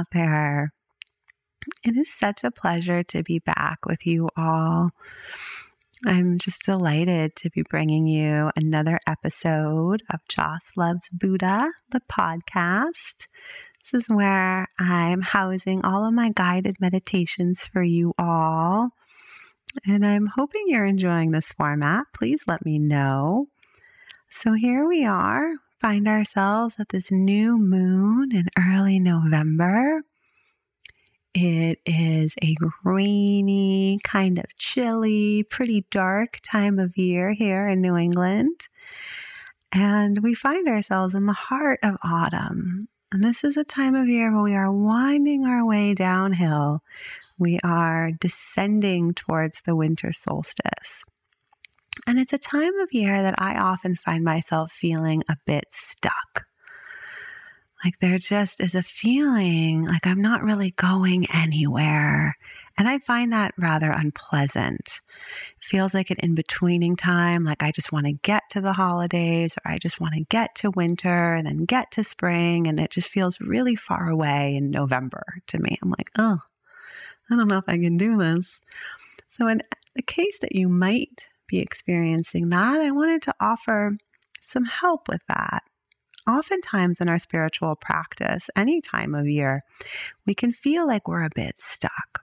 out there? It is such a pleasure to be back with you all. I'm just delighted to be bringing you another episode of Joss Loves Buddha, the podcast. This is where I'm housing all of my guided meditations for you all. And I'm hoping you're enjoying this format. Please let me know. So here we are, find ourselves at this new moon in early November. It is a rainy, kind of chilly, pretty dark time of year here in New England. And we find ourselves in the heart of autumn. And this is a time of year where we are winding our way downhill. We are descending towards the winter solstice. And it's a time of year that I often find myself feeling a bit stuck. Like there just is a feeling like I'm not really going anywhere. And I find that rather unpleasant. Feels like an in betweening time, like I just want to get to the holidays or I just want to get to winter and then get to spring. And it just feels really far away in November to me. I'm like, oh, I don't know if I can do this. So, in the case that you might be experiencing that, I wanted to offer some help with that. Oftentimes in our spiritual practice, any time of year, we can feel like we're a bit stuck.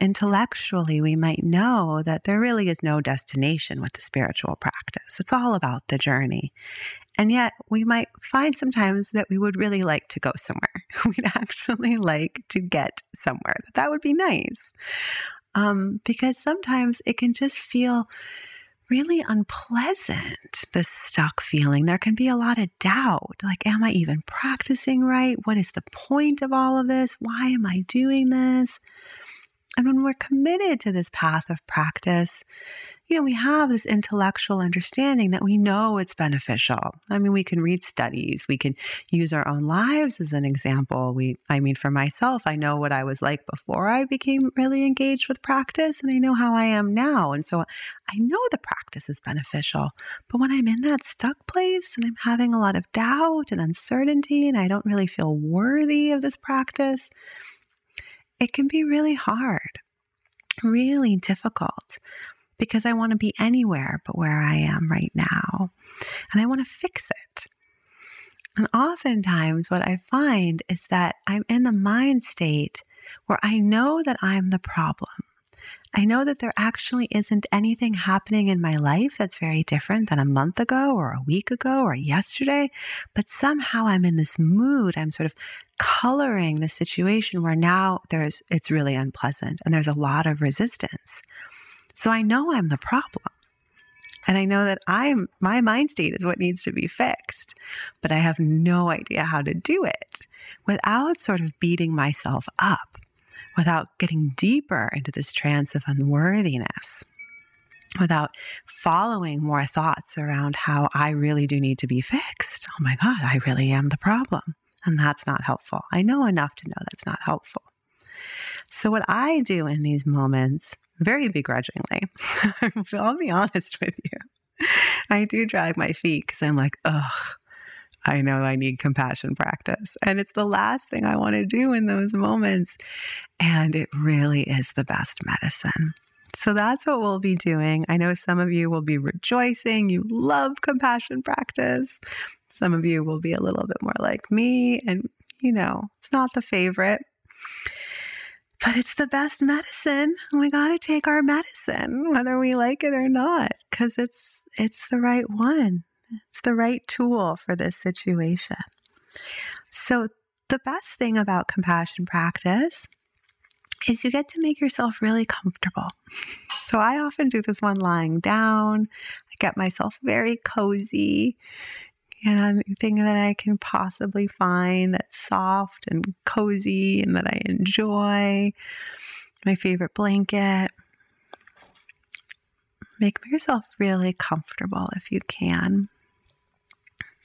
Intellectually, we might know that there really is no destination with the spiritual practice. It's all about the journey. And yet, we might find sometimes that we would really like to go somewhere. We'd actually like to get somewhere. That would be nice um, because sometimes it can just feel really unpleasant, this stuck feeling. There can be a lot of doubt like, am I even practicing right? What is the point of all of this? Why am I doing this? And when we're committed to this path of practice, you know, we have this intellectual understanding that we know it's beneficial. I mean, we can read studies, we can use our own lives as an example. We, I mean, for myself, I know what I was like before I became really engaged with practice, and I know how I am now. And so I know the practice is beneficial. But when I'm in that stuck place and I'm having a lot of doubt and uncertainty, and I don't really feel worthy of this practice, it can be really hard, really difficult because I want to be anywhere but where I am right now. And I want to fix it. And oftentimes, what I find is that I'm in the mind state where I know that I'm the problem. I know that there actually isn't anything happening in my life that's very different than a month ago or a week ago or yesterday, but somehow I'm in this mood. I'm sort of coloring the situation where now there's it's really unpleasant and there's a lot of resistance. So I know I'm the problem. And I know that I'm my mind state is what needs to be fixed, but I have no idea how to do it without sort of beating myself up, without getting deeper into this trance of unworthiness, without following more thoughts around how I really do need to be fixed. Oh my God, I really am the problem. And that's not helpful. I know enough to know that's not helpful. So, what I do in these moments very begrudgingly. I'll be honest with you. I do drag my feet because I'm like, ugh, I know I need compassion practice. And it's the last thing I want to do in those moments. And it really is the best medicine. So that's what we'll be doing. I know some of you will be rejoicing. You love compassion practice. Some of you will be a little bit more like me. And, you know, it's not the favorite, but it's the best medicine. We got to take our medicine whether we like it or not cuz it's it's the right one. It's the right tool for this situation. So the best thing about compassion practice is you get to make yourself really comfortable. So I often do this one lying down. I get myself very cozy and anything that I can possibly find that's soft and cozy and that I enjoy. My favorite blanket. Make yourself really comfortable if you can.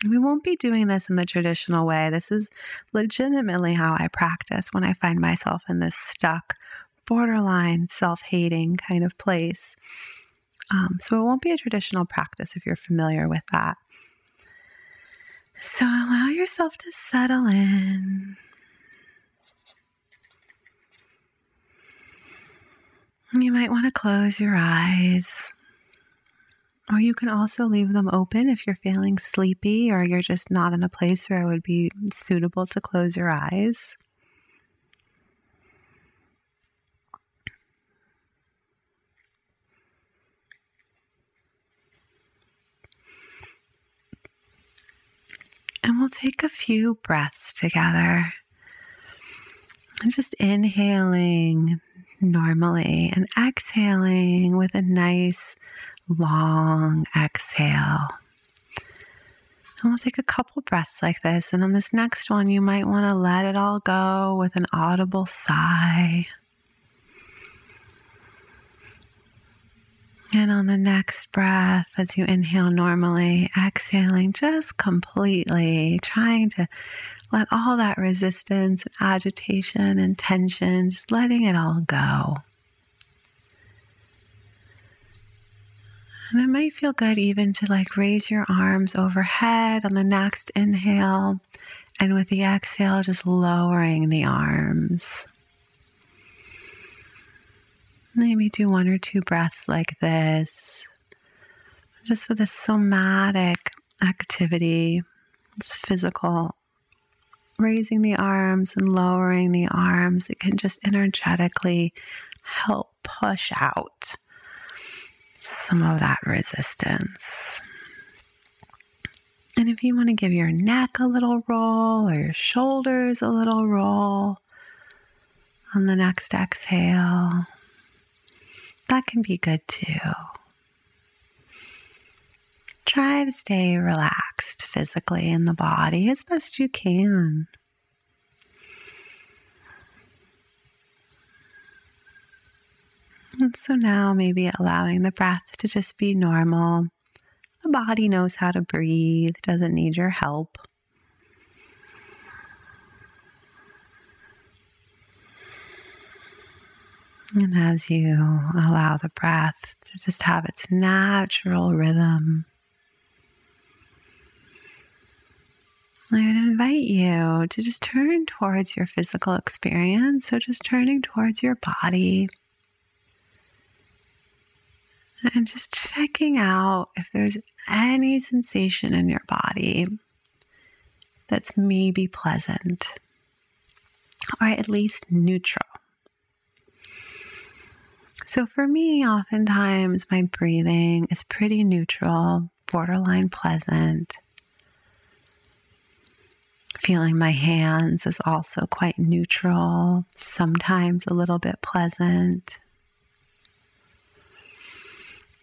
We won't be doing this in the traditional way. This is legitimately how I practice when I find myself in this stuck, borderline self hating kind of place. Um, so it won't be a traditional practice if you're familiar with that. So allow yourself to settle in. You might want to close your eyes. Or you can also leave them open if you're feeling sleepy or you're just not in a place where it would be suitable to close your eyes. And we'll take a few breaths together. And just inhaling normally and exhaling with a nice long exhale. And we'll take a couple breaths like this. And on this next one, you might want to let it all go with an audible sigh. And on the next breath, as you inhale normally, exhaling just completely, trying to let all that resistance, agitation, and tension, just letting it all go. And it might feel good even to like raise your arms overhead on the next inhale. And with the exhale, just lowering the arms. Maybe do one or two breaths like this, just with a somatic activity. It's physical. Raising the arms and lowering the arms, it can just energetically help push out some of that resistance. And if you want to give your neck a little roll or your shoulders a little roll on the next exhale, that can be good too. Try to stay relaxed physically in the body as best you can. And so now maybe allowing the breath to just be normal. The body knows how to breathe, doesn't need your help. And as you allow the breath to just have its natural rhythm, I would invite you to just turn towards your physical experience. So, just turning towards your body and just checking out if there's any sensation in your body that's maybe pleasant or at least neutral. So for me, oftentimes my breathing is pretty neutral, borderline pleasant. Feeling my hands is also quite neutral, sometimes a little bit pleasant.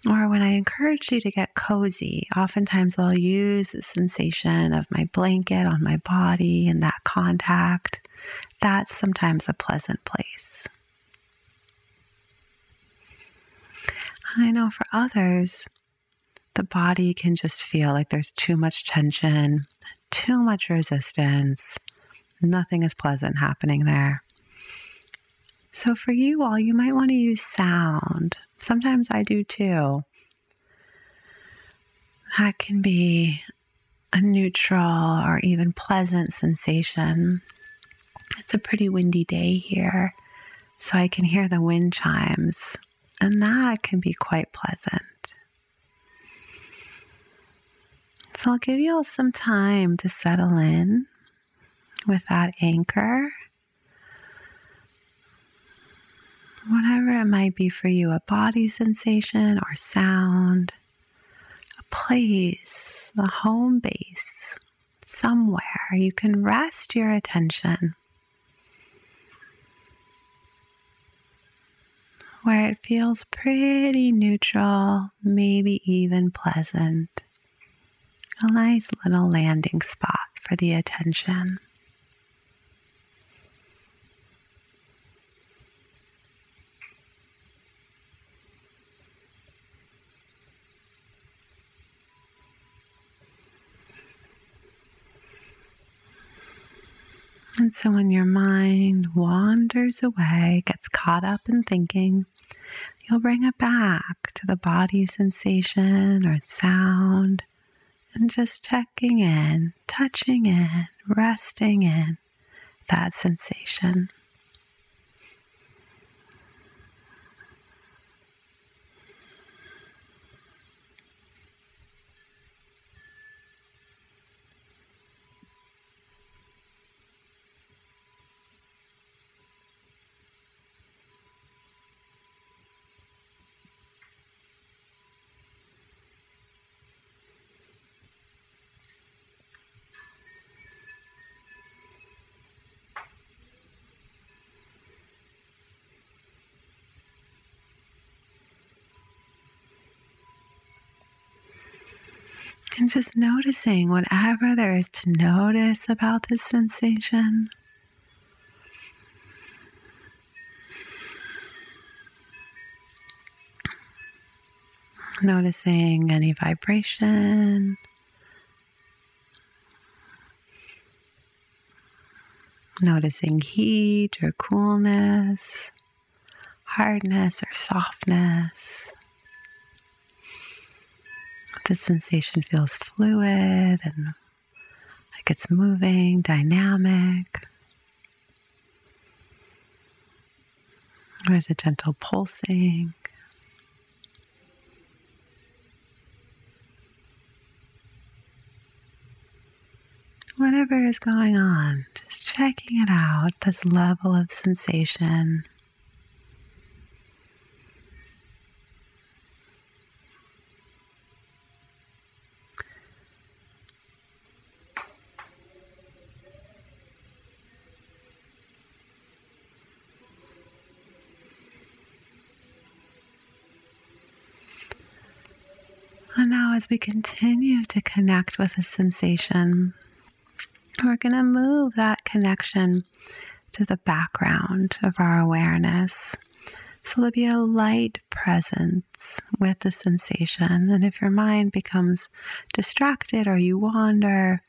Or when I encourage you to get cozy, oftentimes I'll use the sensation of my blanket on my body and that contact. That's sometimes a pleasant place. I know for others, the body can just feel like there's too much tension, too much resistance. Nothing is pleasant happening there. So, for you all, you might want to use sound. Sometimes I do too. That can be a neutral or even pleasant sensation. It's a pretty windy day here, so I can hear the wind chimes and that can be quite pleasant. So I'll give you all some time to settle in with that anchor. Whatever it might be for you a body sensation or sound, a place, a home base, somewhere you can rest your attention. Where it feels pretty neutral, maybe even pleasant. A nice little landing spot for the attention. And so when your mind wanders away, gets caught up in thinking, you'll bring it back to the body sensation or sound And just checking in, touching in, resting in that sensation. And just noticing whatever there is to notice about this sensation. Noticing any vibration. Noticing heat or coolness, hardness or softness. The sensation feels fluid and like it's moving, dynamic. There's a gentle pulsing. Whatever is going on, just checking it out, this level of sensation. And now, as we continue to connect with a sensation, we're going to move that connection to the background of our awareness. So there'll be a light presence with the sensation. And if your mind becomes distracted or you wander,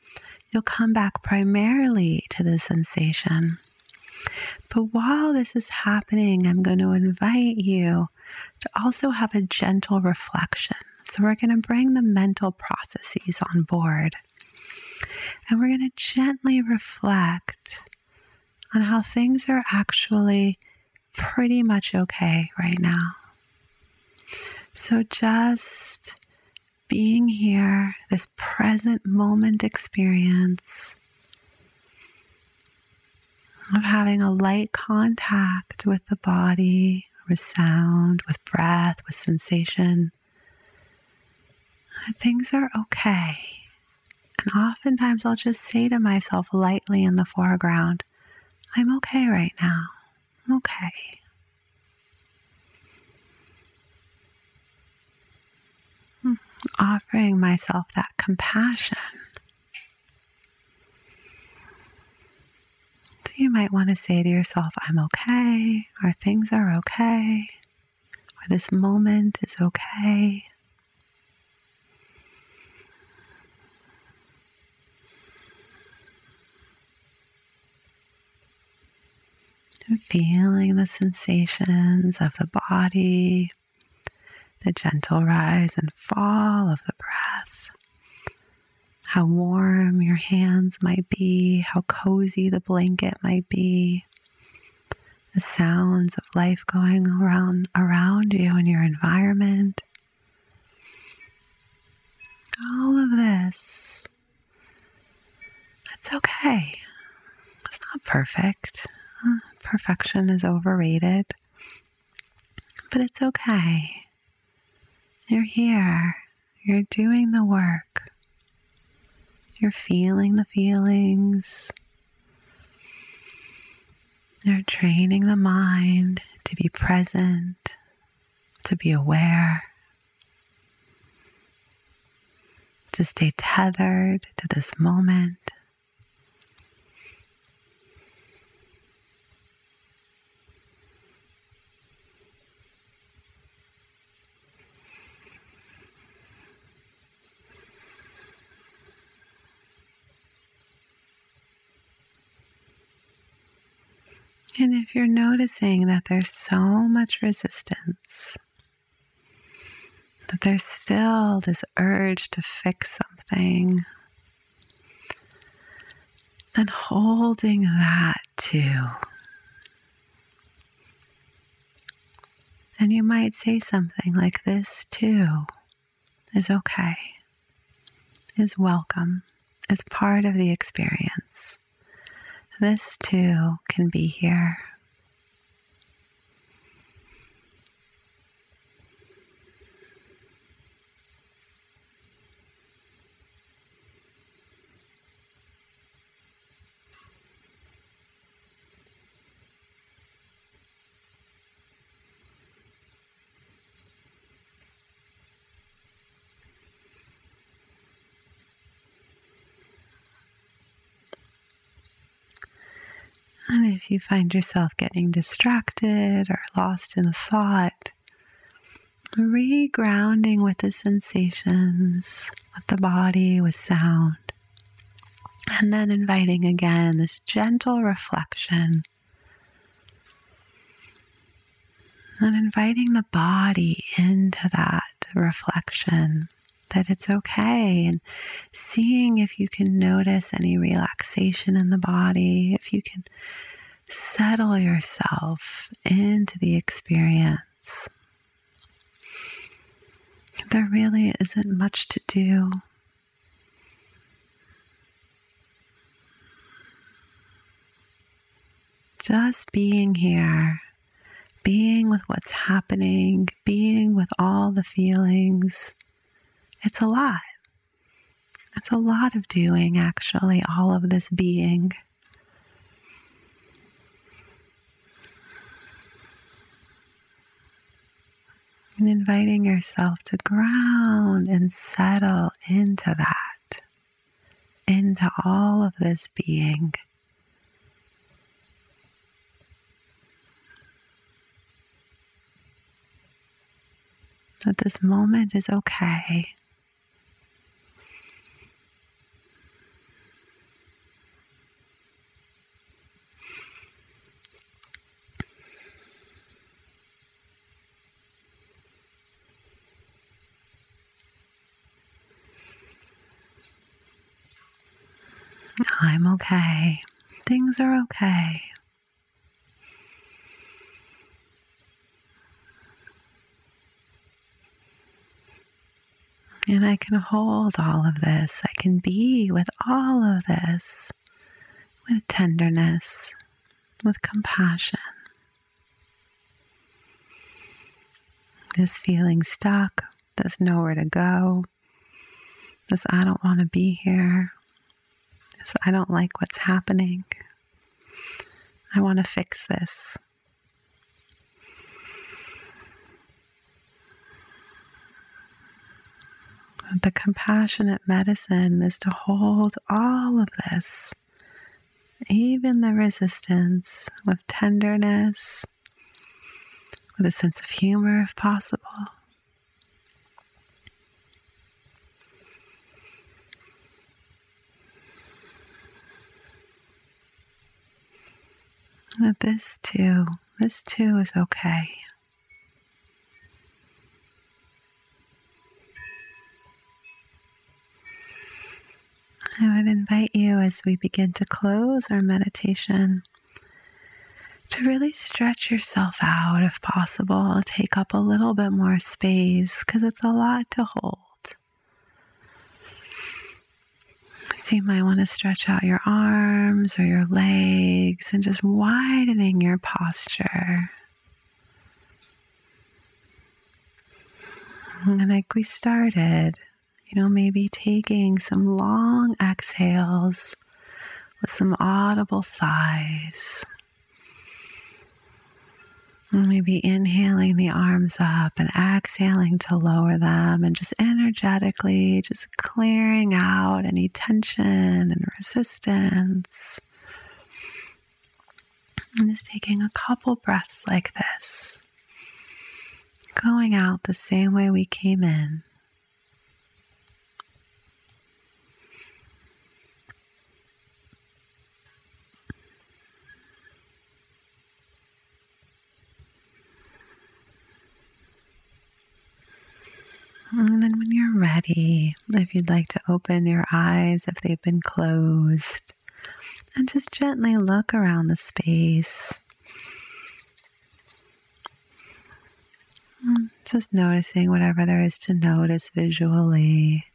you'll come back primarily to the sensation. But while this is happening, I'm going to invite you to also have a gentle reflection so we're going to bring the mental processes on board. And we're going to gently reflect on how things are actually pretty much okay right now. So just being here, this present moment experience of having a light contact with the body, with sound, with breath, with sensation things are okay. And oftentimes I'll just say to myself lightly in the foreground, I'm okay right now. I'm okay. Hmm. Offering myself that compassion. So you might want to say to yourself, I'm okay, or things are okay, or this moment is okay. Feeling the sensations of the body, the gentle rise and fall of the breath, how warm your hands might be, how cozy the blanket might be, the sounds of life going around around you and your environment. All of this. It's okay. It's not perfect perfection is overrated, but it's okay. You're here, you're doing the work, you're feeling the feelings, you're training the mind to be present, to be aware. To stay tethered to this moment. And if you're noticing that there's so much resistance, that there's still this urge to fix something, then holding that too. And you might say something like this too is okay, is welcome, is part of the experience. This too can be here. And if you find yourself getting distracted or lost in thought, regrounding with the sensations, with the body, with sound. And then inviting again this gentle reflection. And inviting the body into that reflection that it's okay and seeing if you can notice any relaxation in the body, if you can settle yourself into the experience. There really isn't much to do. Just being here, being with what's happening, being with all the feelings it's a lot. It's a lot of doing, actually, all of this being. And inviting yourself to ground and settle into that, into all of this being. That this moment is okay. I'm okay. Things are okay. And I can hold all of this. I can be with all of this with tenderness, with compassion. This feeling stuck, this nowhere to go, this I don't want to be here, because I don't like what's happening. I want to fix this. The compassionate medicine is to hold all of this, even the resistance, with tenderness, with a sense of humor if possible. That this too, this too is okay. I would invite you as we begin to close our meditation to really stretch yourself out if possible. Take up a little bit more space because it's a lot to hold. So you might want to stretch out your arms or your legs and just widening your posture. And like we started, you know, maybe taking some long exhales with some audible sighs. Maybe inhaling the arms up and exhaling to lower them, and just energetically just clearing out any tension and resistance. And just taking a couple breaths like this, going out the same way we came in. And then when you're ready, if you'd like to open your eyes if they've been closed, and just gently look around the space. Mm, just noticing whatever there is to notice visually.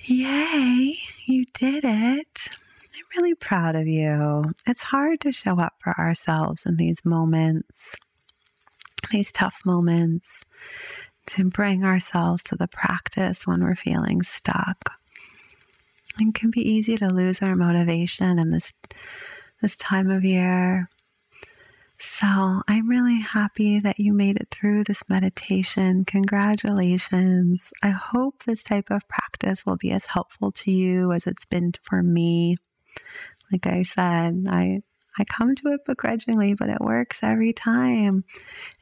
Yay, you did it. I'm really proud of you. It's hard to show up for ourselves in these moments, these tough moments, to bring ourselves to the practice when we're feeling stuck. It can be easy to lose our motivation in this this time of year. So, I'm really happy that you made it through this meditation. Congratulations. I hope this type of practice will be as helpful to you as it's been for me. Like I said, I I come to it begrudgingly, but it works every time.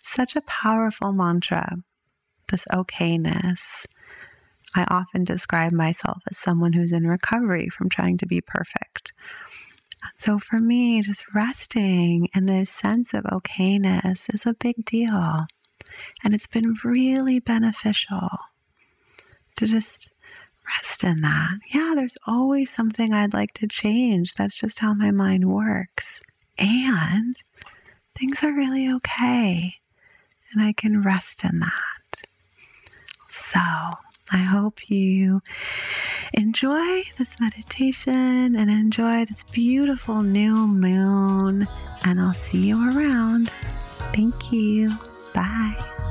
It's such a powerful mantra. This okayness. I often describe myself as someone who's in recovery from trying to be perfect. So for me, just resting and this sense of okayness is a big deal. And it's been really beneficial to just rest in that. Yeah, there's always something I'd like to change. That's just how my mind works. And things are really okay. And I can rest in that. So I hope you enjoy this meditation and enjoy this beautiful new moon. And I'll see you around. Thank you. Bye.